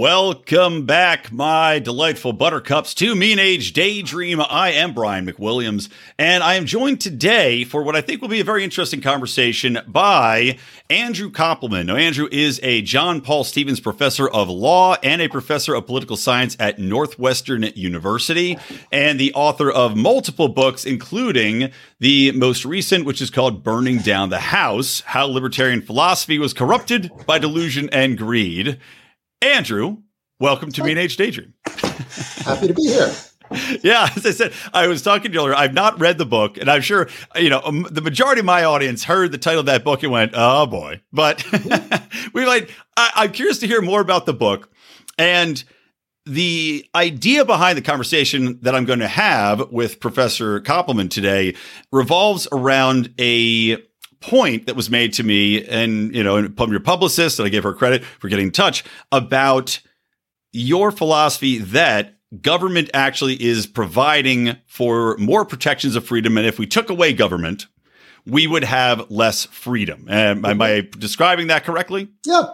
Welcome back, my delightful buttercups, to Mean Age Daydream. I am Brian McWilliams, and I am joined today for what I think will be a very interesting conversation by Andrew Koppelman. Now, Andrew is a John Paul Stevens Professor of Law and a Professor of Political Science at Northwestern University, and the author of multiple books, including the most recent, which is called Burning Down the House How Libertarian Philosophy Was Corrupted by Delusion and Greed. Andrew, welcome to Mean Age Daydream. Happy to be here. Yeah, as I said, I was talking to you earlier. I've not read the book, and I'm sure you know um, the majority of my audience heard the title of that book and went, "Oh boy!" But we like, I, I'm curious to hear more about the book and the idea behind the conversation that I'm going to have with Professor Koppelman today revolves around a point that was made to me and you know from your publicist and i gave her credit for getting in touch about your philosophy that government actually is providing for more protections of freedom and if we took away government we would have less freedom. Am, am i mm-hmm. describing that correctly? Yeah.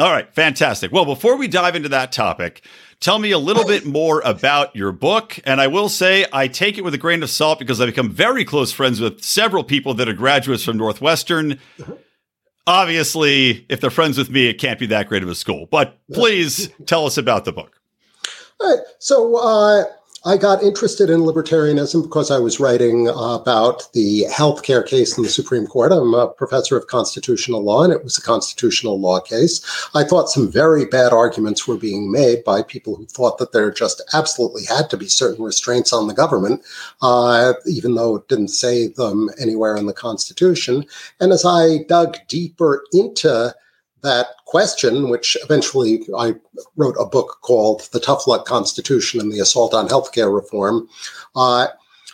All right, fantastic. Well, before we dive into that topic, tell me a little bit more about your book. And I will say, I take it with a grain of salt because I've become very close friends with several people that are graduates from Northwestern. Obviously, if they're friends with me, it can't be that great of a school. But please tell us about the book. All right. So uh, I got interested in libertarianism because I was writing about the healthcare case in the Supreme Court. I'm a professor of constitutional law, and it was a constitutional law case. I thought some very bad arguments were being made by people who thought that there just absolutely had to be certain restraints on the government, uh, even though it didn't say them anywhere in the Constitution. And as I dug deeper into that question, which eventually I wrote a book called The Tough Luck Constitution and the Assault on Healthcare Reform. Uh,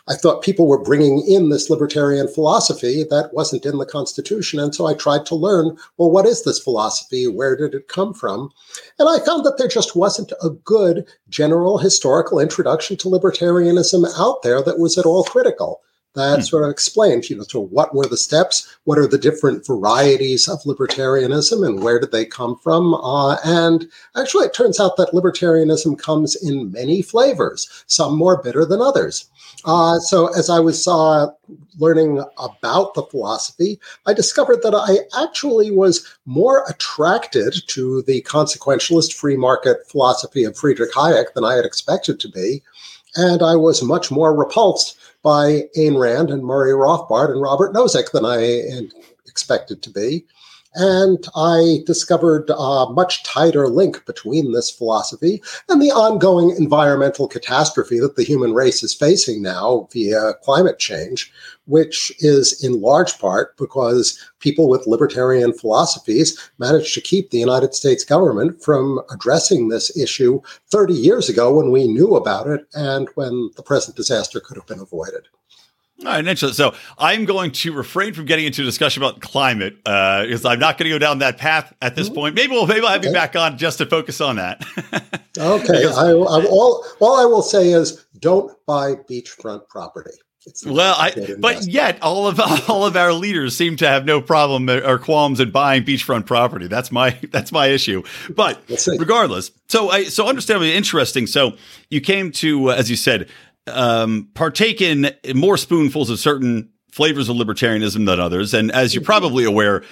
I thought people were bringing in this libertarian philosophy that wasn't in the Constitution. And so I tried to learn well, what is this philosophy? Where did it come from? And I found that there just wasn't a good general historical introduction to libertarianism out there that was at all critical that Hmm. sort of explained, you know, so what were the steps? What are the different varieties of libertarianism and where did they come from? Uh, and actually, it turns out that libertarianism comes in many flavors, some more bitter than others. Uh, so as I was uh, learning about the philosophy, I discovered that I actually was more attracted to the consequentialist free market philosophy of Friedrich Hayek than I had expected to be. And I was much more repulsed by Ayn Rand and Murray Rothbard and Robert Nozick than I expected to be. And I discovered a much tighter link between this philosophy and the ongoing environmental catastrophe that the human race is facing now via climate change, which is in large part because people with libertarian philosophies managed to keep the United States government from addressing this issue 30 years ago when we knew about it and when the present disaster could have been avoided. All right. So I'm going to refrain from getting into a discussion about climate uh, because I'm not going to go down that path at this point. Maybe we'll maybe I'll have you back on just to focus on that. Okay, I, I, all, all I will say is don't buy beachfront property. Well, I, but yet all of all of our leaders seem to have no problem or qualms in buying beachfront property. That's my that's my issue. But regardless, so I so understandably interesting. So you came to, uh, as you said, um, partake in more spoonfuls of certain flavors of libertarianism than others, and as you're probably aware.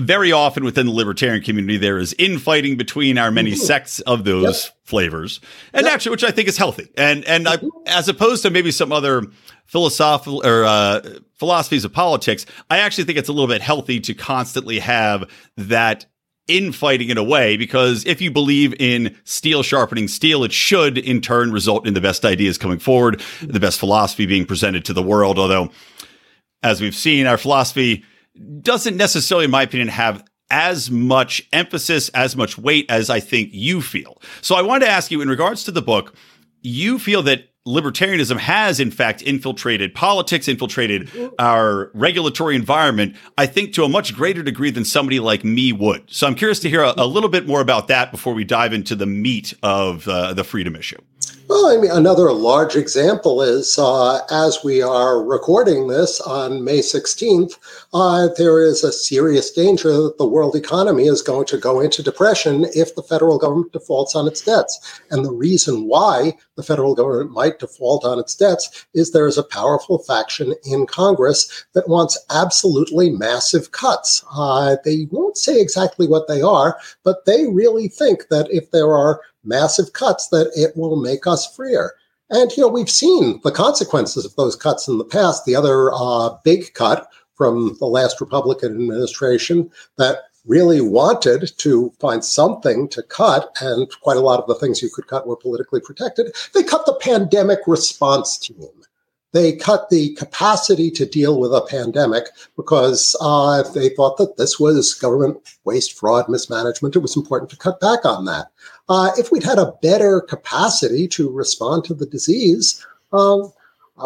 Very often within the libertarian community, there is infighting between our many sects of those flavors, and Yep. actually, which I think is healthy. And and I, as opposed to maybe some other philosophical or uh, philosophies of politics, I actually think it's a little bit healthy to constantly have that infighting in a way because if you believe in steel sharpening steel, it should in turn result in the best ideas coming forward, the best philosophy being presented to the world. Although, as we've seen, our philosophy doesn't necessarily, in my opinion, have as much emphasis, as much weight as I think you feel. So I wanted to ask you in regards to the book, you feel that libertarianism has in fact infiltrated politics, infiltrated our regulatory environment, I think to a much greater degree than somebody like me would. So I'm curious to hear a, a little bit more about that before we dive into the meat of uh, the freedom issue. Well, I mean, another large example is uh, as we are recording this on May 16th, uh, there is a serious danger that the world economy is going to go into depression if the federal government defaults on its debts. And the reason why the federal government might default on its debts is there is a powerful faction in Congress that wants absolutely massive cuts. Uh, they won't say exactly what they are, but they really think that if there are massive cuts that it will make us freer. And you know we've seen the consequences of those cuts in the past. The other uh, big cut from the last Republican administration that really wanted to find something to cut, and quite a lot of the things you could cut were politically protected. They cut the pandemic response team. They cut the capacity to deal with a pandemic because uh, they thought that this was government waste, fraud, mismanagement. It was important to cut back on that. Uh, if we'd had a better capacity to respond to the disease, um,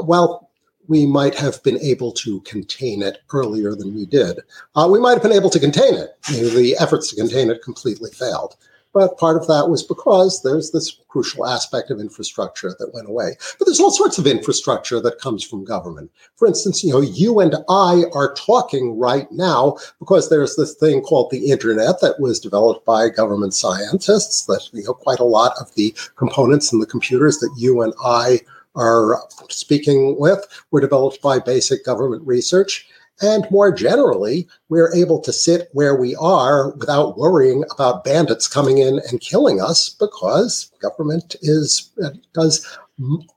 well, we might have been able to contain it earlier than we did. Uh, we might have been able to contain it. You know, the efforts to contain it completely failed. But part of that was because there's this crucial aspect of infrastructure that went away. But there's all sorts of infrastructure that comes from government. For instance, you know, you and I are talking right now because there's this thing called the internet that was developed by government scientists that, you know, quite a lot of the components in the computers that you and I are speaking with were developed by basic government research. And more generally, we're able to sit where we are without worrying about bandits coming in and killing us because government is does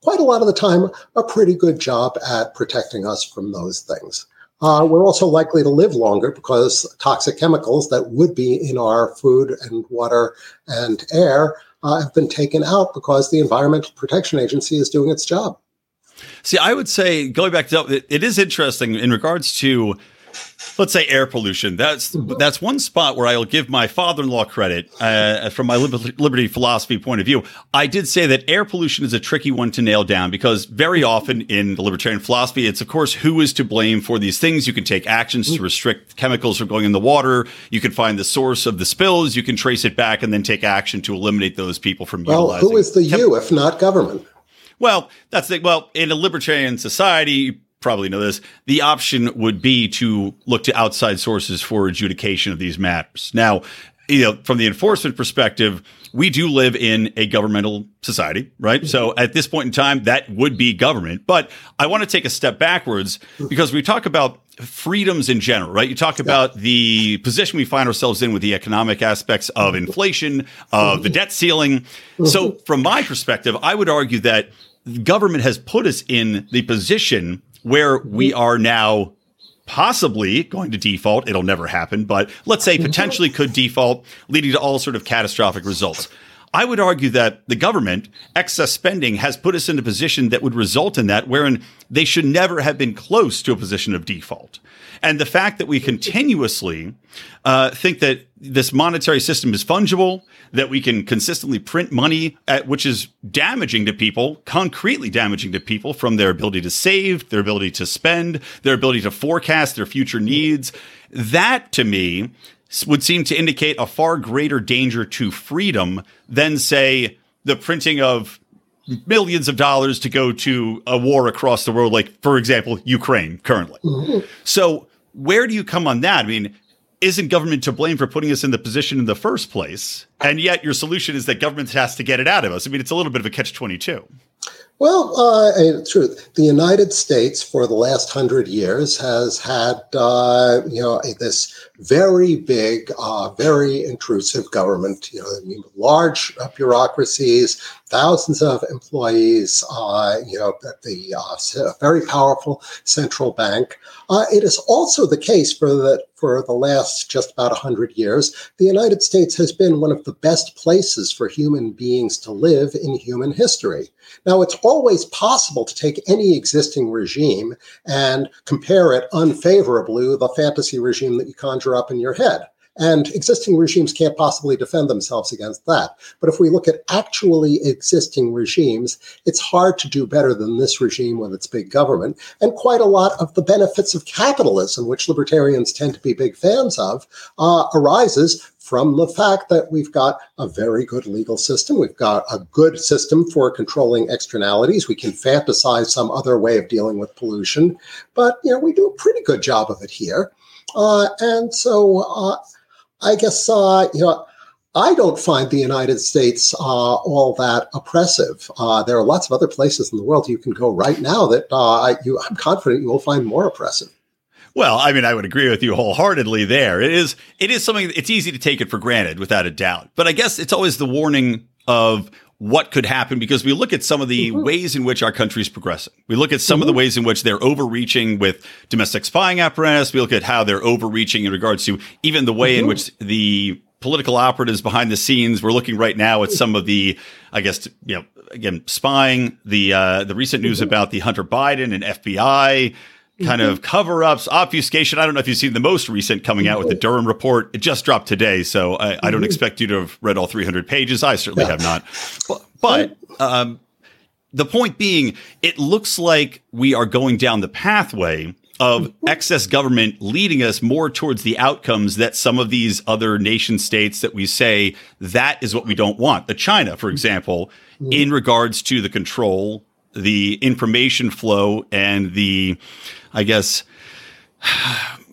quite a lot of the time a pretty good job at protecting us from those things. Uh, we're also likely to live longer because toxic chemicals that would be in our food and water and air uh, have been taken out because the Environmental Protection Agency is doing its job. See, I would say going back to it, is interesting in regards to let's say air pollution. That's that's one spot where I'll give my father-in-law credit uh, from my liberty philosophy point of view. I did say that air pollution is a tricky one to nail down because very often in the libertarian philosophy, it's of course who is to blame for these things. You can take actions to restrict chemicals from going in the water. You can find the source of the spills. You can trace it back and then take action to eliminate those people from well, utilizing. Who is the chem- you if not government? Well, that's the well in a libertarian society. You probably know this. The option would be to look to outside sources for adjudication of these matters. Now, you know, from the enforcement perspective, we do live in a governmental society, right? So mm-hmm. at this point in time, that would be government. But I want to take a step backwards because we talk about freedoms in general, right? You talk about the position we find ourselves in with the economic aspects of inflation, of the mm-hmm. debt ceiling. So mm-hmm. from my perspective, I would argue that government has put us in the position where we mm-hmm. are now possibly going to default. It'll never happen, but let's say mm-hmm. potentially could default, leading to all sort of catastrophic results. I would argue that the government excess spending has put us in a position that would result in that, wherein they should never have been close to a position of default. And the fact that we continuously uh, think that this monetary system is fungible, that we can consistently print money, at, which is damaging to people, concretely damaging to people from their ability to save, their ability to spend, their ability to forecast their future needs. That to me would seem to indicate a far greater danger to freedom than, say, the printing of millions of dollars to go to a war across the world, like, for example, Ukraine currently. Mm-hmm. So, where do you come on that? I mean, isn't government to blame for putting us in the position in the first place? And yet your solution is that government has to get it out of us. I mean, it's a little bit of a catch 22. Well, uh, truth, the United States for the last hundred years has had, uh, you know, this very big, uh, very intrusive government. You know, large bureaucracies, thousands of employees. Uh, you know, the uh, very powerful central bank. Uh, it is also the case for the for the last just about 100 years, the United States has been one of the best places for human beings to live in human history. Now, it's always possible to take any existing regime and compare it unfavorably with a fantasy regime that you conjure up in your head. And existing regimes can't possibly defend themselves against that. But if we look at actually existing regimes, it's hard to do better than this regime with its big government. And quite a lot of the benefits of capitalism, which libertarians tend to be big fans of, uh, arises from the fact that we've got a very good legal system. We've got a good system for controlling externalities. We can fantasize some other way of dealing with pollution, but you know we do a pretty good job of it here. Uh, and so uh, I guess uh, you know I don't find the United States uh, all that oppressive. Uh, there are lots of other places in the world you can go right now that uh, you, I'm confident you will find more oppressive. Well, I mean, I would agree with you wholeheartedly there. It is it is something it's easy to take it for granted without a doubt. But I guess it's always the warning of what could happen because we look at some of the mm-hmm. ways in which our country is progressing. We look at some mm-hmm. of the mm-hmm. ways in which they're overreaching with domestic spying apparatus. We look at how they're overreaching in regards to even the way mm-hmm. in which the political operatives behind the scenes. We're looking right now at some of the, I guess, you know, again, spying, the uh, the recent news mm-hmm. about the Hunter Biden and FBI kind of mm-hmm. cover ups, obfuscation. I don't know if you've seen the most recent coming out with the Durham report. It just dropped today, so I, I don't mm-hmm. expect you to have read all 300 pages. I certainly have not. But, but um, the point being, it looks like we are going down the pathway of mm-hmm. excess government leading us more towards the outcomes that some of these other nation states that we say that is what we don't want. The China, for example, in regards to the control, the information flow, and the I guess,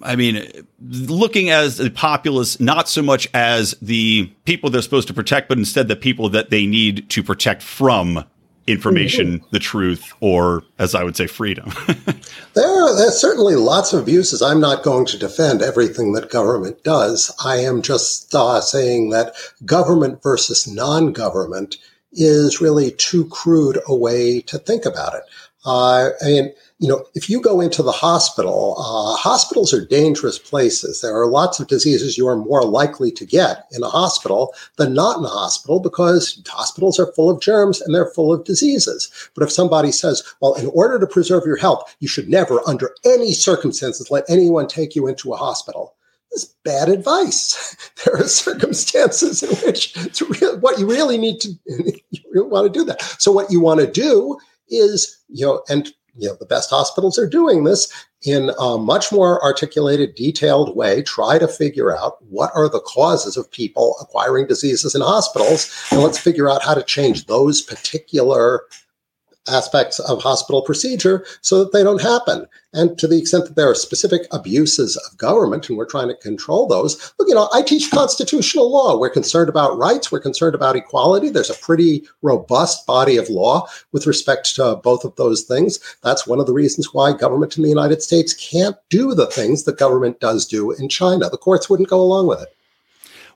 I mean, looking as the populace, not so much as the people they're supposed to protect, but instead the people that they need to protect from information, mm-hmm. the truth, or as I would say, freedom. there, are, there's certainly lots of abuses. I'm not going to defend everything that government does. I am just uh, saying that government versus non government is really too crude a way to think about it. Uh, I mean, you know, if you go into the hospital, uh, hospitals are dangerous places. There are lots of diseases you are more likely to get in a hospital than not in a hospital because hospitals are full of germs and they're full of diseases. But if somebody says, well, in order to preserve your health, you should never, under any circumstances, let anyone take you into a hospital. Is bad advice. There are circumstances in which real, what you really need to you really want to do that. So what you want to do is, you know, and you know, the best hospitals are doing this in a much more articulated, detailed way. Try to figure out what are the causes of people acquiring diseases in hospitals, and let's figure out how to change those particular aspects of hospital procedure so that they don't happen. And to the extent that there are specific abuses of government and we're trying to control those, look, you know, I teach constitutional law. We're concerned about rights. We're concerned about equality. There's a pretty robust body of law with respect to both of those things. That's one of the reasons why government in the United States can't do the things that government does do in China. The courts wouldn't go along with it.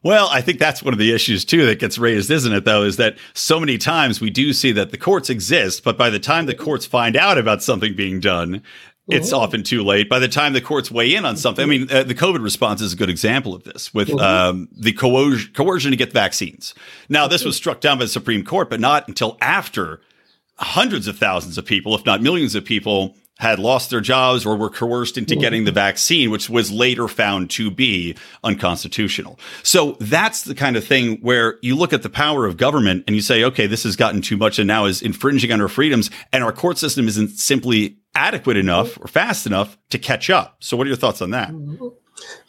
Well, I think that's one of the issues too that gets raised, isn't it? Though, is that so many times we do see that the courts exist, but by the time the courts find out about something being done, it's mm-hmm. often too late. By the time the courts weigh in on something, I mean, uh, the COVID response is a good example of this with mm-hmm. um, the coercion, coercion to get vaccines. Now, this was struck down by the Supreme Court, but not until after hundreds of thousands of people, if not millions of people, had lost their jobs or were coerced into mm-hmm. getting the vaccine, which was later found to be unconstitutional. So that's the kind of thing where you look at the power of government and you say, okay, this has gotten too much and now is infringing on our freedoms. And our court system isn't simply adequate enough or fast enough to catch up. So what are your thoughts on that? Mm-hmm.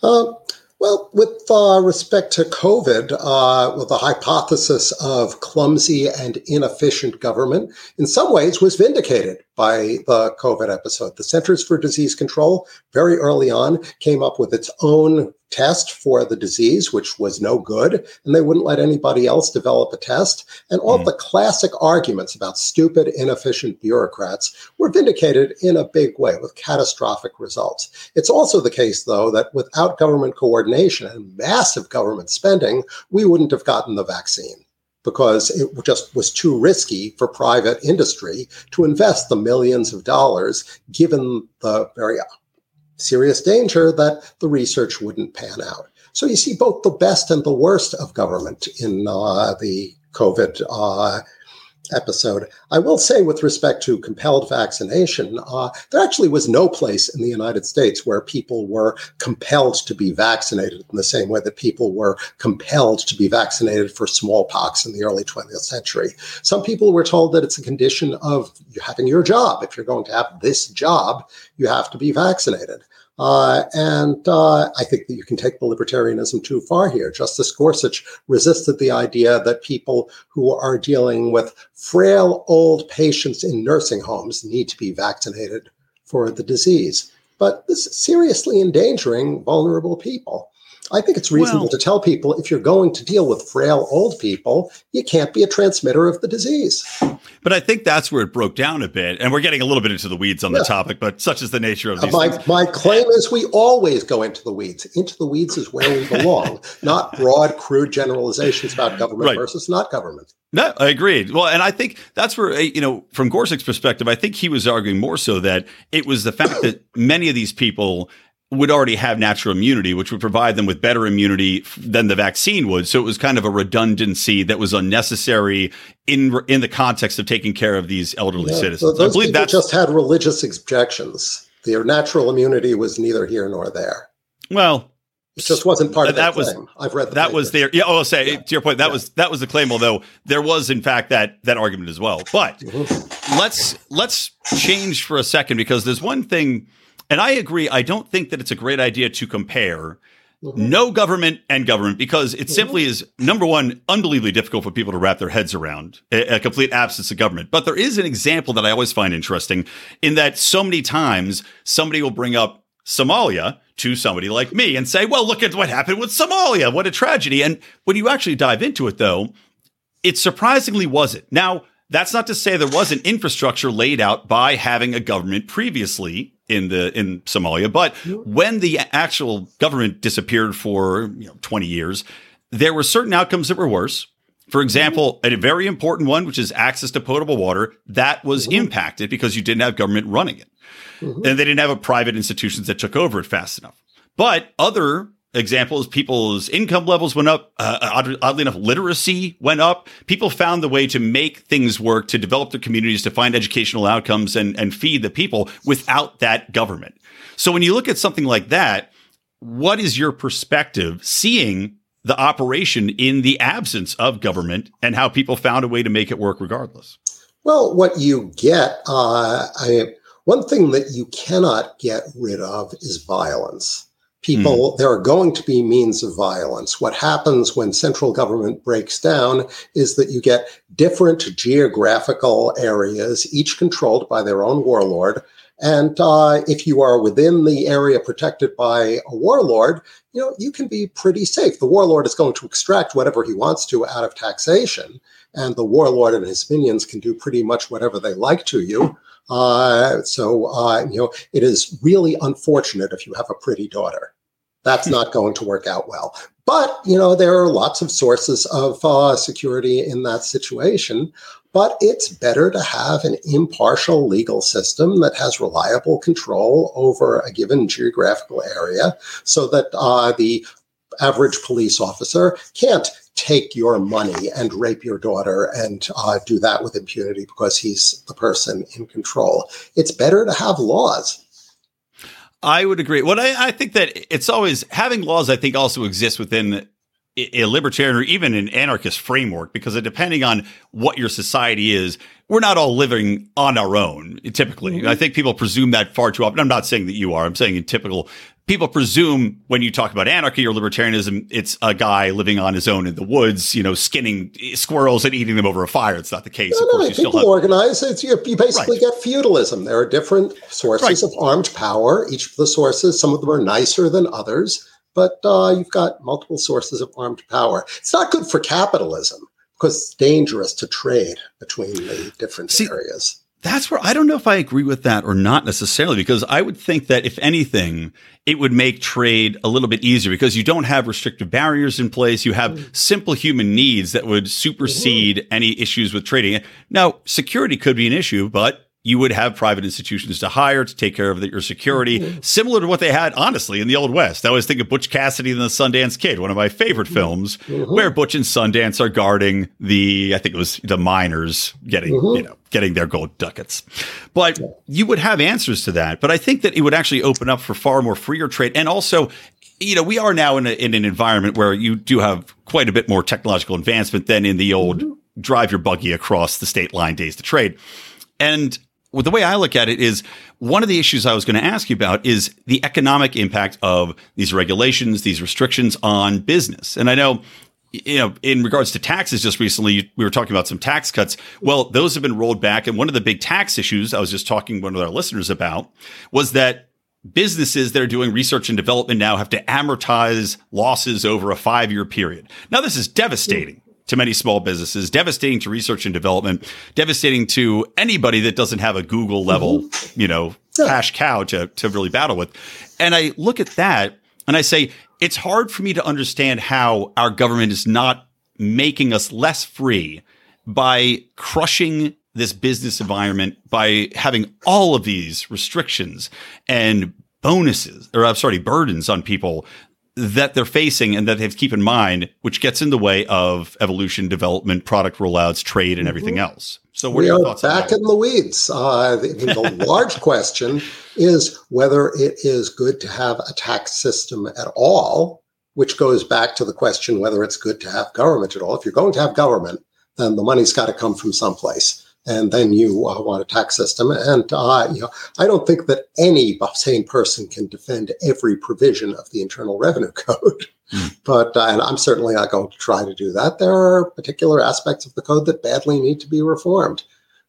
Uh, well, with uh, respect to COVID, uh, well, the hypothesis of clumsy and inefficient government in some ways was vindicated by the COVID episode. The Centers for Disease Control very early on came up with its own test for the disease, which was no good, and they wouldn't let anybody else develop a test. And all mm. the classic arguments about stupid, inefficient bureaucrats were vindicated in a big way with catastrophic results. It's also the case, though, that without government coordination and massive government spending, we wouldn't have gotten the vaccine because it just was too risky for private industry to invest the millions of dollars given the very serious danger that the research wouldn't pan out. So you see both the best and the worst of government in uh, the COVID uh, episode. I will say, with respect to compelled vaccination, uh, there actually was no place in the United States where people were compelled to be vaccinated in the same way that people were compelled to be vaccinated for smallpox in the early 20th century. Some people were told that it's a condition of having your job. If you're going to have this job, you have to be vaccinated. Uh, and uh, I think that you can take the libertarianism too far here. Justice Gorsuch resisted the idea that people who are dealing with frail old patients in nursing homes need to be vaccinated for the disease. But this is seriously endangering vulnerable people. I think it's reasonable well, to tell people if you're going to deal with frail old people, you can't be a transmitter of the disease. But I think that's where it broke down a bit. And we're getting a little bit into the weeds on yeah. the topic, but such is the nature of uh, these my, things. My claim is we always go into the weeds. Into the weeds is where we belong, not broad, crude generalizations about government right. versus not government. No, I agreed. Well, and I think that's where, you know, from Gorsuch's perspective, I think he was arguing more so that it was the fact that many of these people would already have natural immunity, which would provide them with better immunity than the vaccine would. So it was kind of a redundancy that was unnecessary in in the context of taking care of these elderly yeah, citizens. those I believe that just had religious objections. Their natural immunity was neither here nor there. Well, it just wasn't part of that was. Claim. I've read the that paper. was there. Yeah, I'll say yeah. to your point. That yeah. was that was the claim. Although there was in fact that that argument as well. But mm-hmm. let's let's change for a second because there's one thing and I agree. I don't think that it's a great idea to compare mm-hmm. no government and government because it mm-hmm. simply is number one, unbelievably difficult for people to wrap their heads around a, a, complete absence of government. But there is an example that I always find interesting in that so many times somebody will bring up Somalia to somebody like me and say, well, look at what happened with Somalia. What a tragedy. And when you actually dive into it, though, it surprisingly wasn't. Now, that's not to say there wasn't infrastructure laid out by having a government previously in the in Somalia, but when the actual government disappeared for you know 20 years, there were certain outcomes that were worse. For example, a very important one, which is access to potable water, that was mm-hmm. impacted because you didn't have government running it. Mm-hmm. And they didn't have a private institutions that took over it fast enough. But other examples people's income levels went up uh, oddly enough literacy went up. People found the way to make things work to develop their communities to find educational outcomes and, and feed the people without that government. So when you look at something like that what is your perspective seeing the operation in the absence of government and how people found a way to make it work regardless? Well what you get uh, I, one thing that you cannot get rid of is violence people, mm. there are going to be means of violence. What happens when central government breaks down is that you get different geographical areas, each controlled by their own warlord. And uh, if you are within the area protected by a warlord, you know you can be pretty safe. The warlord is going to extract whatever he wants to out of taxation, and the warlord and his minions can do pretty much whatever they like to you. Uh, so, uh, you know, it is really unfortunate if you have a pretty daughter. That's hmm. not going to work out well. But, you know, there are lots of sources of uh, security in that situation. But it's better to have an impartial legal system that has reliable control over a given geographical area so that uh, the average police officer can't take your money and rape your daughter and uh, do that with impunity because he's the person in control. It's better to have laws. I would agree. What I, I think that it's always having laws, I think, also exists within a libertarian or even an anarchist framework because depending on what your society is, we're not all living on our own typically. Mm-hmm. I think people presume that far too often. I'm not saying that you are. I'm saying in typical people presume when you talk about anarchy or libertarianism, it's a guy living on his own in the woods, you know, skinning squirrels and eating them over a fire. It's not the case. No, no, people have- organize. It's, you, you basically right. get feudalism. There are different sources right. of armed power. Each of the sources, some of them are nicer than others, but uh, you've got multiple sources of armed power. It's not good for capitalism because it's dangerous to trade between the different See, areas that's where I don't know if I agree with that or not necessarily, because I would think that if anything, it would make trade a little bit easier because you don't have restrictive barriers in place. You have mm. simple human needs that would supersede mm-hmm. any issues with trading. Now, security could be an issue, but you would have private institutions to hire to take care of the, your security, mm-hmm. similar to what they had, honestly, in the Old West. I always think of Butch Cassidy and the Sundance Kid, one of my favorite mm-hmm. films, mm-hmm. where Butch and Sundance are guarding the, I think it was the miners getting, mm-hmm. you know, getting their gold ducats. But you would have answers to that. But I think that it would actually open up for far more freer trade. And also, you know, we are now in, a, in an environment where you do have quite a bit more technological advancement than in the old mm-hmm. drive your buggy across the state line days to trade. And well, the way I look at it is one of the issues I was going to ask you about is the economic impact of these regulations, these restrictions on business. And I know, you know, in regards to taxes, just recently we were talking about some tax cuts. Well, those have been rolled back. And one of the big tax issues I was just talking to one of our listeners about was that businesses that are doing research and development now have to amortize losses over a five year period. Now, this is devastating to many small businesses, devastating to research and development, devastating to anybody that doesn't have a Google level, mm-hmm. you know, cash cow to, to really battle with. And I look at that and I say, it's hard for me to understand how our government is not making us less free by crushing this business environment by having all of these restrictions and bonuses or I'm sorry, burdens on people that they're facing and that they have to keep in mind, which gets in the way of evolution, development, product rollouts, trade, and everything mm-hmm. else. So we are back in the weeds. Uh, the, the large question is whether it is good to have a tax system at all, which goes back to the question whether it's good to have government at all. If you're going to have government, then the money's got to come from someplace and then you uh, want a tax system. And uh, you know, I don't think that any sane person can defend every provision of the Internal Revenue Code. Mm. But uh, and I'm certainly not going to try to do that. There are particular aspects of the code that badly need to be reformed.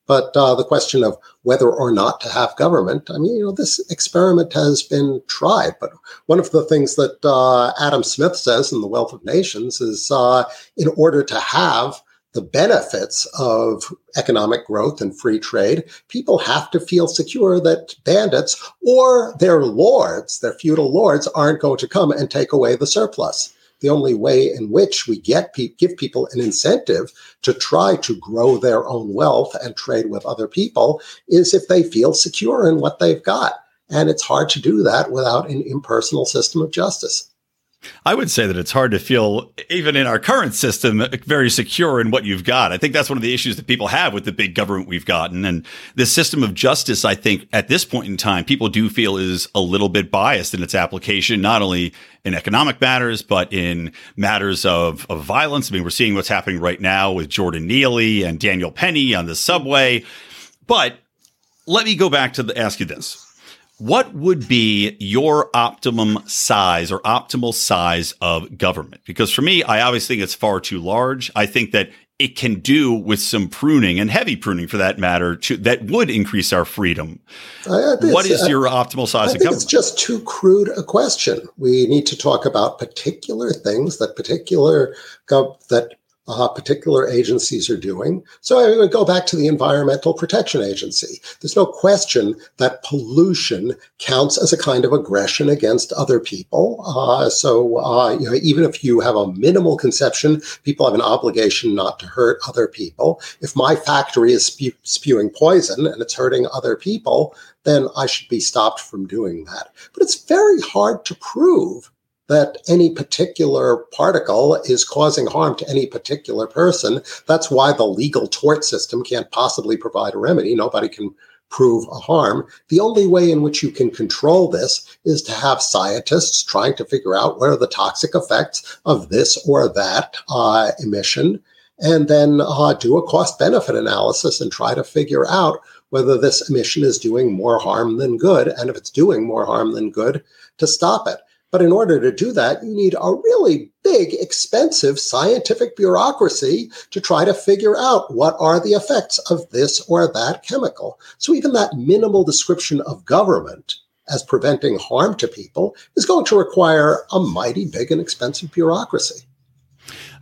But uh, the question of whether or not to have government, I mean, you know, this experiment has been tried. But one of the things that uh, Adam Smith says in The Wealth of Nations is uh, in order to have the benefits of economic growth and free trade, people have to feel secure that bandits or their lords, their feudal lords, aren't going to come and take away the surplus. The only way in which we get pe- give people an incentive to try to grow their own wealth and trade with other people is if they feel secure in what they've got. And it's hard to do that without an impersonal system of justice. I would say that it's hard to feel, even in our current system, very secure in what you've got. I think that's one of the issues that people have with the big government we've gotten. And the system of justice, I think at this point in time, people do feel is a little bit biased in its application, not only in economic matters, but in matters of, of violence. I mean, we're seeing what's happening right now with Jordan Neely and Daniel Penny on the subway. But let me go back to the, ask you this what would be your optimum size or optimal size of government? Because for me, I obviously think it's far too large. I think that it can do with some pruning and heavy pruning for that matter to, that would increase our freedom. What is your optimal size I of government? It's just too crude a question. We need to talk about particular things that particular gov- that uh, particular agencies are doing. So I would go back to the Environmental Protection Agency. There's no question that pollution counts as a kind of aggression against other people. Uh, so uh, you know, even if you have a minimal conception, people have an obligation not to hurt other people. If my factory is spew- spewing poison and it's hurting other people, then I should be stopped from doing that. But it's very hard to prove that any particular particle is causing harm to any particular person. That's why the legal tort system can't possibly provide a remedy. Nobody can prove a harm. The only way in which you can control this is to have scientists trying to figure out what are the toxic effects of this or that uh, emission, and then uh, do a cost benefit analysis and try to figure out whether this emission is doing more harm than good. And if it's doing more harm than good, to stop it. But in order to do that, you need a really big, expensive scientific bureaucracy to try to figure out what are the effects of this or that chemical. So even that minimal description of government as preventing harm to people is going to require a mighty big and expensive bureaucracy.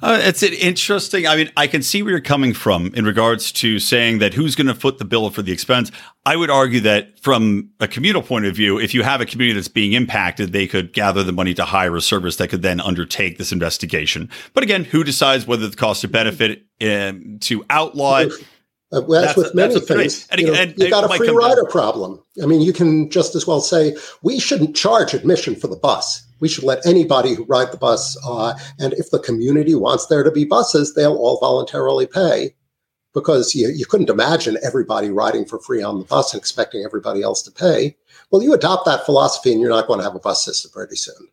Uh, it's interesting. I mean, I can see where you're coming from in regards to saying that who's going to foot the bill for the expense. I would argue that from a communal point of view, if you have a community that's being impacted, they could gather the money to hire a service that could then undertake this investigation. But again, who decides whether the cost of benefit um, to outlaw it? Uh, that's, that's, with many that's things. And, you, know, and, you got a free rider down. problem. I mean, you can just as well say we shouldn't charge admission for the bus. We should let anybody who ride the bus, uh, and if the community wants there to be buses, they'll all voluntarily pay because you, you couldn't imagine everybody riding for free on the bus and expecting everybody else to pay. Well, you adopt that philosophy and you're not going to have a bus system pretty soon.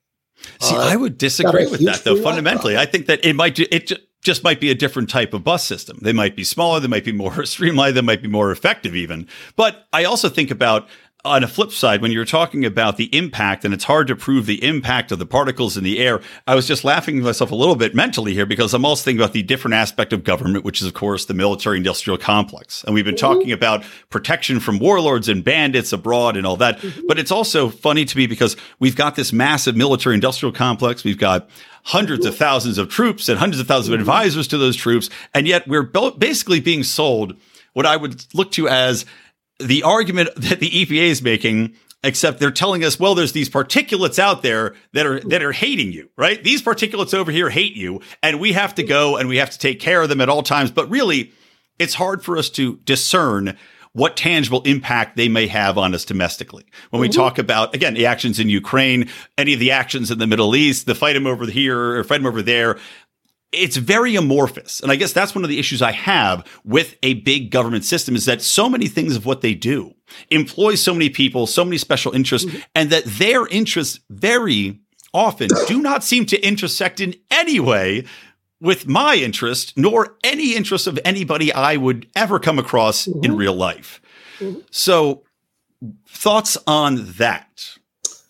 See, uh, I would disagree with that, though. Fundamentally, I think that it might it just might be a different type of bus system. They might be smaller, they might be more streamlined, they might be more effective, even. But I also think about on a flip side, when you're talking about the impact, and it's hard to prove the impact of the particles in the air, I was just laughing to myself a little bit mentally here because I'm also thinking about the different aspect of government, which is, of course, the military industrial complex. And we've been mm-hmm. talking about protection from warlords and bandits abroad and all that. Mm-hmm. But it's also funny to me because we've got this massive military industrial complex. We've got hundreds of thousands of troops and hundreds of thousands of mm-hmm. advisors to those troops. And yet we're basically being sold what I would look to as the argument that the EPA is making except they're telling us, well, there's these particulates out there that are that are hating you, right? These particulates over here hate you, and we have to go and we have to take care of them at all times. But really, it's hard for us to discern what tangible impact they may have on us domestically. When we mm-hmm. talk about, again, the actions in Ukraine, any of the actions in the Middle East, the fight them over here or fight them over there, it's very amorphous. And I guess that's one of the issues I have with a big government system is that so many things of what they do employ so many people, so many special interests, mm-hmm. and that their interests very often do not seem to intersect in any way with my interest, nor any interest of anybody I would ever come across mm-hmm. in real life. Mm-hmm. So, thoughts on that?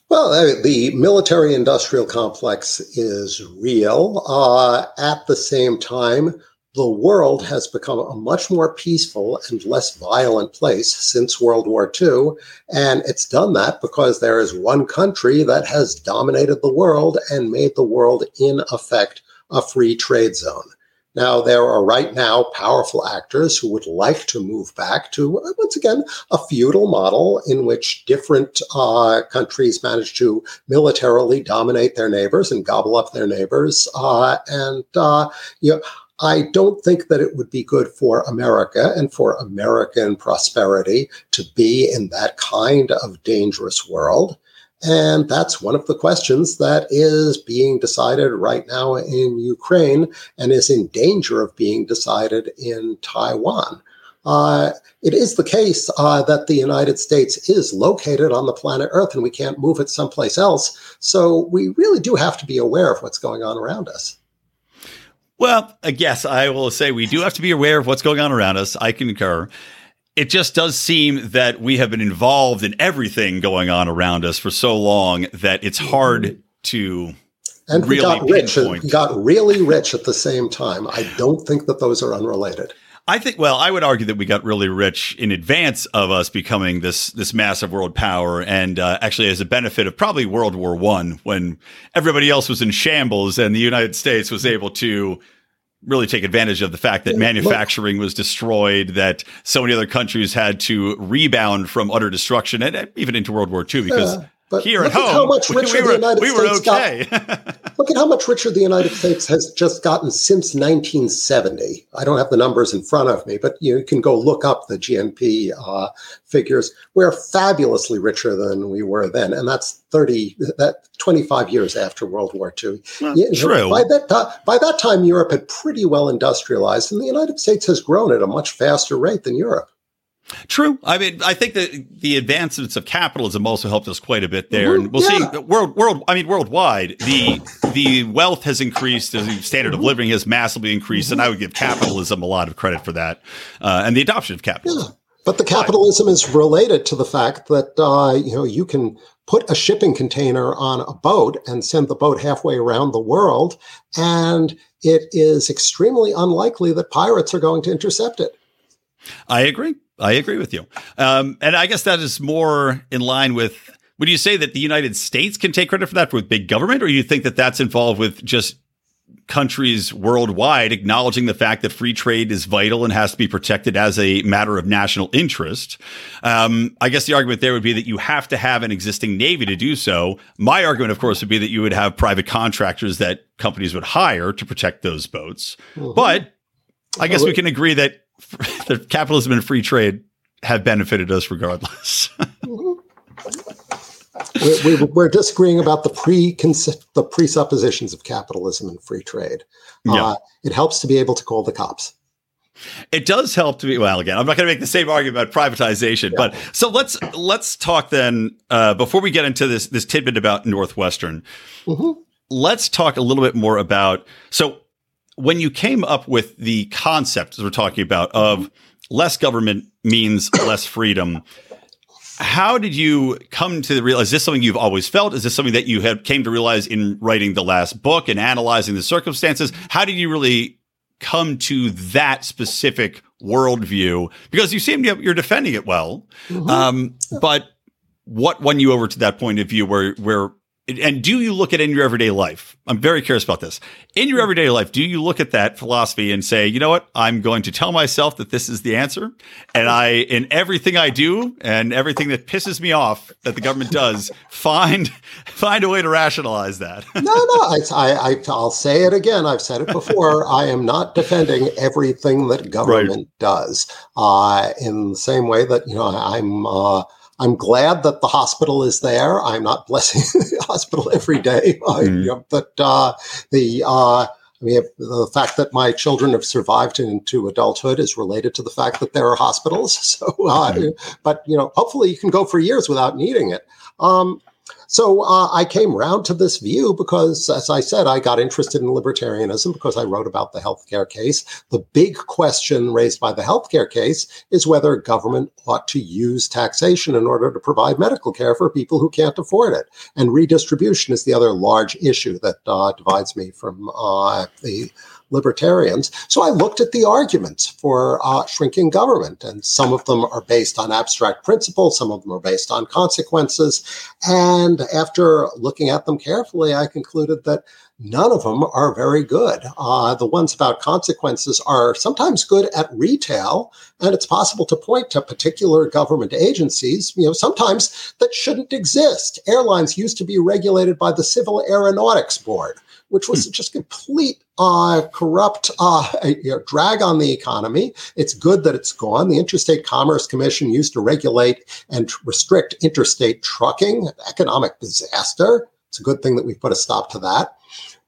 Well, the military industrial complex is real. Uh, at the same time, the world has become a much more peaceful and less violent place since World War II. And it's done that because there is one country that has dominated the world and made the world, in effect, a free trade zone. Now, there are right now powerful actors who would like to move back to, once again, a feudal model in which different uh, countries manage to militarily dominate their neighbors and gobble up their neighbors. Uh, and, uh, you know, I don't think that it would be good for America and for American prosperity to be in that kind of dangerous world. And that's one of the questions that is being decided right now in Ukraine and is in danger of being decided in Taiwan. Uh, it is the case uh, that the United States is located on the planet Earth and we can't move it someplace else. So we really do have to be aware of what's going on around us. Well, I guess I will say we do have to be aware of what's going on around us. I concur it just does seem that we have been involved in everything going on around us for so long that it's hard to and we really got rich we got really rich at the same time. I don't think that those are unrelated. I think. Well, I would argue that we got really rich in advance of us becoming this this massive world power, and uh, actually as a benefit of probably World War One, when everybody else was in shambles, and the United States was able to really take advantage of the fact that manufacturing was destroyed, that so many other countries had to rebound from utter destruction, and even into World War II because. Yeah. But here at home, how much richer we, were, the United we States okay. got. look at how much richer the United States has just gotten since 1970. I don't have the numbers in front of me, but you can go look up the GNP uh, figures. We're fabulously richer than we were then, and that's 30 that 25 years after World War II. Well, you know, true. By that by that time, Europe had pretty well industrialized, and the United States has grown at a much faster rate than Europe. True. I mean, I think that the advancements of capitalism also helped us quite a bit there, mm-hmm. and we'll yeah. see world world. I mean, worldwide, the the wealth has increased, the standard mm-hmm. of living has massively increased, mm-hmm. and I would give capitalism a lot of credit for that, uh, and the adoption of capitalism. Yeah. But the capitalism is related to the fact that uh, you know you can put a shipping container on a boat and send the boat halfway around the world, and it is extremely unlikely that pirates are going to intercept it. I agree. I agree with you. Um, and I guess that is more in line with would you say that the United States can take credit for that with big government, or you think that that's involved with just countries worldwide acknowledging the fact that free trade is vital and has to be protected as a matter of national interest? Um, I guess the argument there would be that you have to have an existing navy to do so. My argument, of course, would be that you would have private contractors that companies would hire to protect those boats. Mm-hmm. But I guess we can agree that that capitalism and free trade have benefited us regardless. we're, we're, disagreeing about the pre the presuppositions of capitalism and free trade. Yeah. Uh, it helps to be able to call the cops. It does help to be well. Again, I'm not going to make the same argument about privatization, yeah. but so let's let's talk then uh, before we get into this this tidbit about Northwestern. Mm-hmm. Let's talk a little bit more about so when you came up with the concept we're talking about of less government means less freedom how did you come to realize is this something you've always felt? Is this something that you had came to realize in writing the last book and analyzing the circumstances? How did you really come to that specific worldview? Because you seem to you're defending it well. Mm-hmm. um, but what won you over to that point of view where where and do you look at it in your everyday life? I'm very curious about this. In your everyday life, do you look at that philosophy and say, you know what? I'm going to tell myself that this is the answer. And I, in everything I do and everything that pisses me off that the government does, find, find a way to rationalize that. no, no, I, I, I'll say it again. I've said it before. I am not defending everything that government right. does. Uh, in the same way that, you know, I'm, uh, I'm glad that the hospital is there. I'm not blessing the hospital every day, mm. you know, but uh, the uh, I mean, the fact that my children have survived into adulthood is related to the fact that there are hospitals. So, uh, mm. but you know, hopefully, you can go for years without needing it. Um, so uh, I came round to this view because, as I said, I got interested in libertarianism because I wrote about the healthcare case. The big question raised by the healthcare case is whether government ought to use taxation in order to provide medical care for people who can't afford it. And redistribution is the other large issue that uh, divides me from uh, the libertarians. So I looked at the arguments for uh, shrinking government, and some of them are based on abstract principles, some of them are based on consequences. And after looking at them carefully, I concluded that none of them are very good. Uh, the ones about consequences are sometimes good at retail, and it's possible to point to particular government agencies, you know, sometimes that shouldn't exist. Airlines used to be regulated by the Civil Aeronautics Board which was hmm. just complete uh, corrupt uh, you know, drag on the economy. It's good that it's gone. The Interstate Commerce Commission used to regulate and restrict interstate trucking, economic disaster. It's a good thing that we put a stop to that.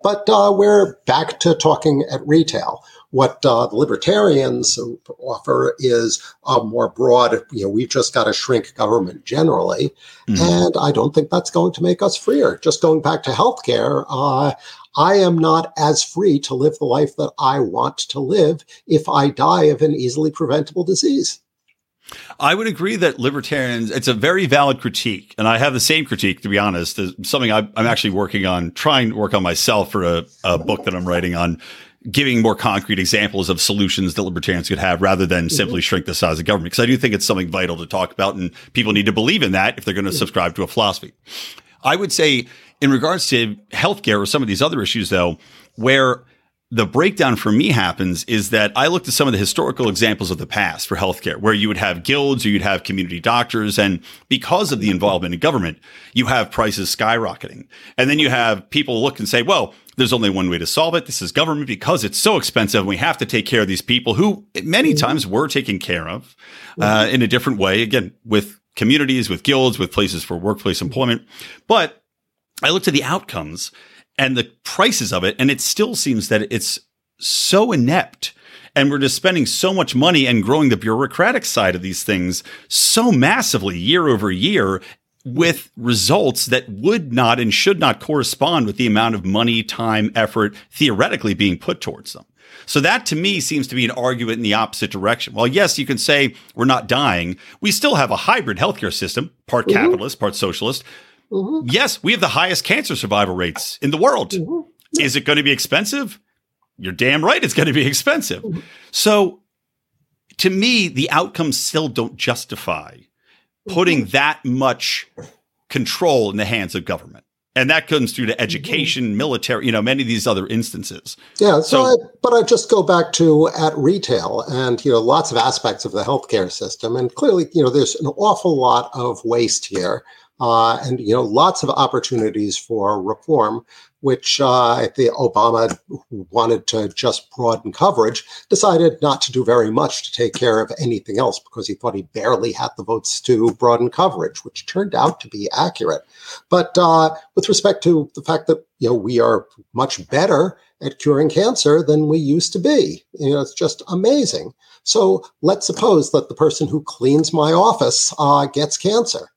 But uh, we're back to talking at retail. What uh, the libertarians offer is a more broad, you know, we've just got to shrink government generally. Mm-hmm. And I don't think that's going to make us freer. Just going back to healthcare, uh, I am not as free to live the life that I want to live if I die of an easily preventable disease. I would agree that libertarians, it's a very valid critique. And I have the same critique, to be honest, as something I'm, actually working on, trying to work on myself for a, a book that I'm writing on giving more concrete examples of solutions that libertarians could have rather than mm-hmm. simply shrink the size of government. Because I do think it's something vital to talk about and people need to believe in that if they're going to mm-hmm. subscribe to a philosophy. I would say in regards to healthcare or some of these other issues, though, where the breakdown for me happens is that I looked at some of the historical examples of the past for healthcare, where you would have guilds or you'd have community doctors. And because of the involvement in government, you have prices skyrocketing. And then you have people look and say, well, there's only one way to solve it. This is government because it's so expensive. And we have to take care of these people who many times were taken care of uh, in a different way. Again, with communities, with guilds, with places for workplace employment. But I looked at the outcomes and the prices of it, and it still seems that it's so inept. And we're just spending so much money and growing the bureaucratic side of these things so massively year over year with results that would not and should not correspond with the amount of money, time, effort theoretically being put towards them. So that to me seems to be an argument in the opposite direction. Well, yes, you can say we're not dying. We still have a hybrid healthcare system, part mm-hmm. capitalist, part socialist. Mm-hmm. Yes, we have the highest cancer survival rates in the world. Mm-hmm. Yeah. Is it going to be expensive? You're damn right it's going to be expensive. Mm-hmm. So to me, the outcomes still don't justify putting mm-hmm. that much control in the hands of government. And that comes through to mm-hmm. education, military, you know, many of these other instances. Yeah. So, so I, but I just go back to at retail and, you know, lots of aspects of the healthcare system. And clearly, you know, there's an awful lot of waste here uh, and you know lots of opportunities for reform which uh, the Obama wanted to just broaden coverage, decided not to do very much to take care of anything else because he thought he barely had the votes to broaden coverage, which turned out to be accurate. But uh, with respect to the fact that you know we are much better at curing cancer than we used to be, you know, it's just amazing. So let's suppose that the person who cleans my office uh, gets cancer.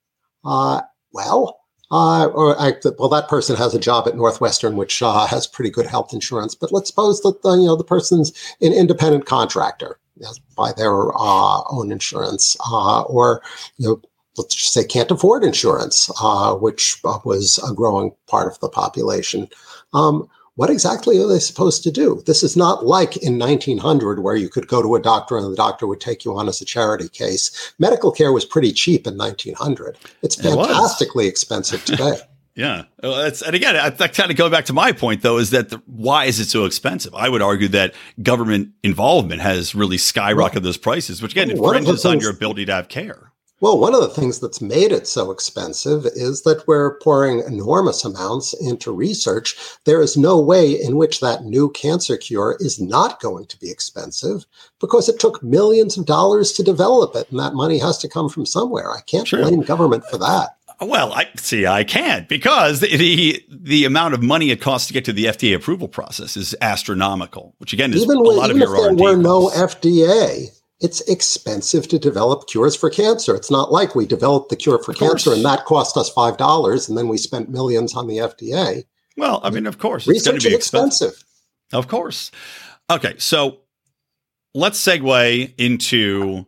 Uh, well, uh, or I, well, that person has a job at Northwestern, which uh, has pretty good health insurance. But let's suppose that the, you know the person's an independent contractor, has, by their uh, own insurance, uh, or you know, let's just say can't afford insurance, uh, which uh, was a growing part of the population. Um, what exactly are they supposed to do? This is not like in 1900 where you could go to a doctor and the doctor would take you on as a charity case. Medical care was pretty cheap in 1900. It's fantastically it expensive today. Yeah. Well, and again, that kind of going back to my point though, is that the, why is it so expensive? I would argue that government involvement has really skyrocketed those prices, which again infringes on your ability to have care. Well, one of the things that's made it so expensive is that we're pouring enormous amounts into research. There is no way in which that new cancer cure is not going to be expensive because it took millions of dollars to develop it, and that money has to come from somewhere. I can't True. blame government for that. Well, I see. I can't because the, the, the amount of money it costs to get to the FDA approval process is astronomical. Which again is even, a lot even of your if there were no FDA, it's expensive to develop cures for cancer. It's not like we developed the cure for cancer and that cost us five dollars, and then we spent millions on the FDA. Well, I mean, of course, it's research is expensive. expensive. Of course. Okay, so let's segue into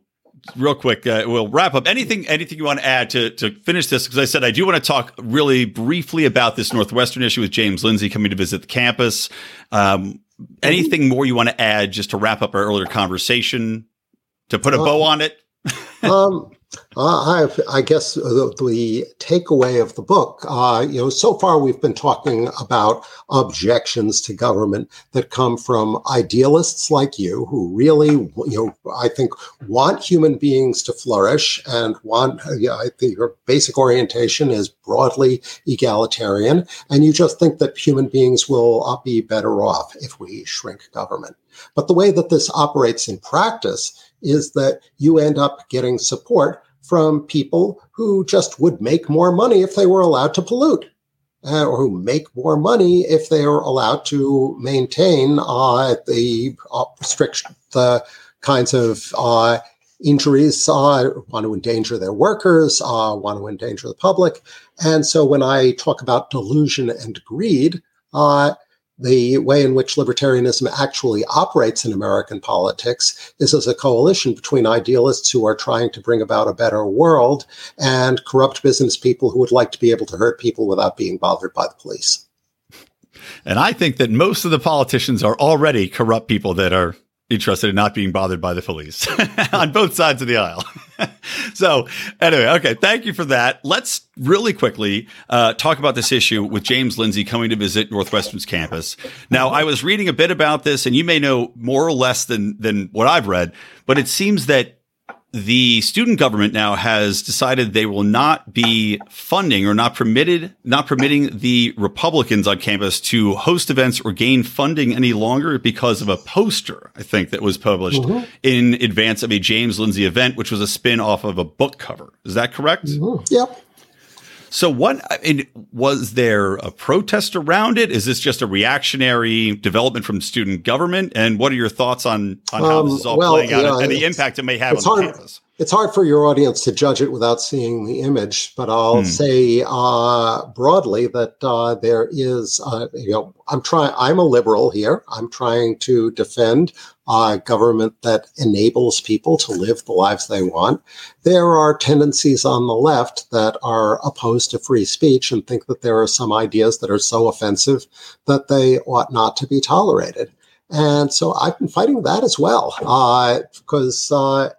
real quick. Uh, we'll wrap up. Anything, anything you want to add to to finish this? Because I said I do want to talk really briefly about this Northwestern issue with James Lindsay coming to visit the campus. Um, anything more you want to add just to wrap up our earlier conversation? To put a bow on it? um, I, I guess the, the, takeaway of the book, uh, you know, so far we've been talking about objections to government that come from idealists like you, who really, you know, I think want human beings to flourish and want, you know, I think your basic orientation is broadly egalitarian, and you just think that human beings will uh, be better off if we shrink government. But the way that this operates in practice is that you end up getting support from people who just would make more money if they were allowed to pollute. Uh, or who make more money if they are allowed to maintain uh, the uh, restriction, the kinds of uh, injuries, uh, want to endanger their workers, uh, want to endanger the public. And so when I talk about delusion and greed, the way in which libertarianism actually operates in American politics is as a coalition between idealists who are trying to bring about a better world and corrupt business people who would like to be able to hurt people without being bothered by the police. And I think that most of the politicians are already corrupt people that are interested in not being bothered by the police on both sides of the aisle. so, anyway, okay, thank you for that. Let's really quickly uh, talk about this issue with James Lindsay coming to visit Northwestern's campus. Now, I was reading a bit about this, and you may know more or less than than what I've read, but it seems that the student government now has decided they will not be funding or not permitted, not permitting the Republicans on campus to host events or gain funding any longer because of a poster, I think, that was published mm-hmm. in advance of a James Lindsay event, which was a spin off of a book cover. Is that correct? Mm-hmm. Yep. So, what I mean, was there a protest around it? Is this just a reactionary development from student government? And what are your thoughts on on how um, this is all well, playing out yeah, and the impact it may have on hard, the campus? It's hard for your audience to judge it without seeing the image, but I'll hmm. say uh, broadly that uh, there is, uh, you know, I'm trying. I'm a liberal here. I'm trying to defend uh, government that enables people to live the lives they want. There are tendencies on the left that are opposed to free speech and think that there are some ideas that are so offensive that they ought not to be tolerated. And so I've been fighting that as well, uh, because uh,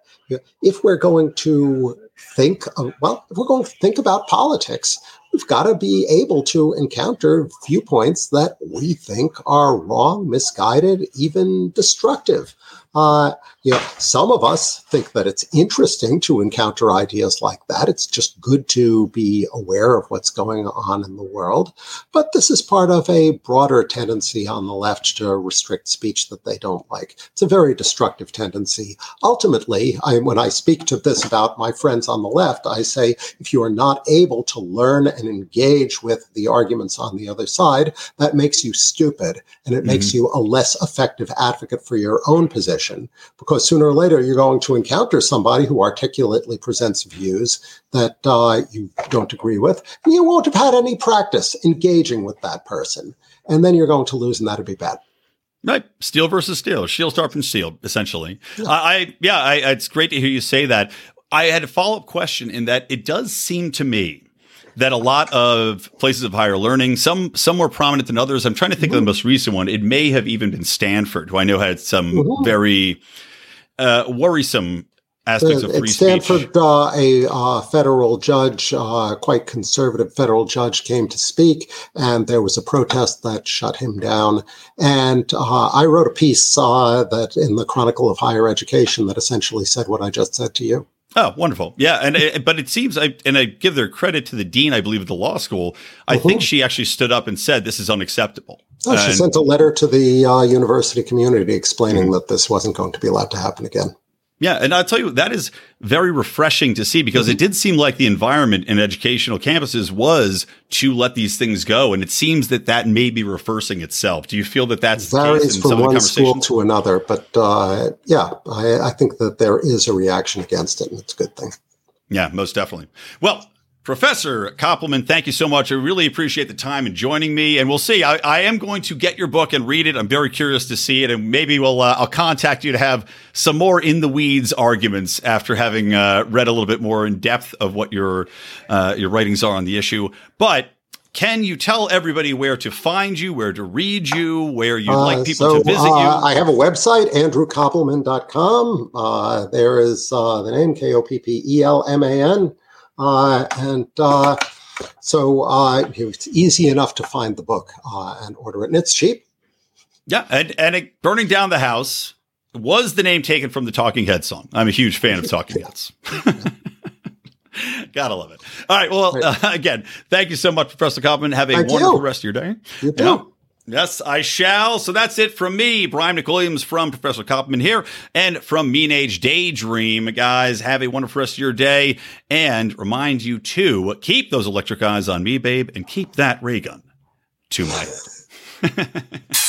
if we're going to think of, well, if we're going to think about politics, we've got to be able to encounter viewpoints that we think are wrong, misguided, even destructive. Uh, you know, some of us think that it's interesting to encounter ideas like that. It's just good to be aware of what's going on in the world. But this is part of a broader tendency on the left to restrict speech that they don't like. It's a very destructive tendency. Ultimately, I, when I speak to this about my friends on the left, I say if you are not able to learn and engage with the arguments on the other side, that makes you stupid and it mm-hmm. makes you a less effective advocate for your own position because sooner or later you're going to encounter somebody who articulately presents views that uh, you don't agree with, and you won't have had any practice engaging with that person. And then you're going to lose, and that'd be bad. Right, steel versus steel, shield sharpens steel, essentially. Yeah. I, yeah, I, it's great to hear you say that. I had a follow up question in that it does seem to me that a lot of places of higher learning, some some more prominent than others. I'm trying to think mm-hmm. of the most recent one. It may have even been Stanford, who I know had some mm-hmm. very uh, worrisome aspects of free Stanford, uh, a uh, federal judge, uh, quite conservative federal judge, came to speak, and there was a protest that shut him down. And uh, I wrote a piece uh, that in the Chronicle of Higher Education that essentially said what I just said to you. Oh, wonderful! Yeah, and it, but it seems, I, and I give their credit to the dean, I believe, of the law school. I mm-hmm. think she actually stood up and said this is unacceptable. Oh, she sent a letter to the uh, university community explaining mm-hmm. that this wasn't going to be allowed to happen again. Yeah, and I'll tell you that is very refreshing to see because mm-hmm. it did seem like the environment in educational campuses was to let these things go, and it seems that that may be reversing itself. Do you feel that that's varies from one school to another? But uh, yeah, I, I think that there is a reaction against it, and it's a good thing. Yeah, most definitely. Well, Professor Koppelman, thank you so much. I really appreciate the time and joining me. And we'll see. I, I, am going to get your book and read it. I'm very curious to see it, and maybe we'll uh, I'll contact you to have some more in the weeds arguments after having uh, read a little bit more in depth of what your uh, your writings are on the issue. But can you tell everybody where to find you, where to read you, where you'd like uh, people so, to visit you? Uh, I have a website, andrewkoppelman.com. Uh, there is the name K O P P E L M A N. Uh, and uh, so uh, it's easy enough to find the book uh, and order it, and it's cheap. Yeah, and and it, burning down the house was the name taken from the Talking Heads song. I'm a huge fan of Talking Heads. Gotta love it. All right. Well, uh, again, thank you so much, Professor Koppelman. Have a wonderful rest of your day. You too. Yeah. Yes, I shall. So that's it from me, Brian McWilliams from Professor Koppelman here and from Moonage Daydream. Guys, have a wonderful rest of your day and remind you to keep those electric eyes on me, babe, and keep that ray gun to my head.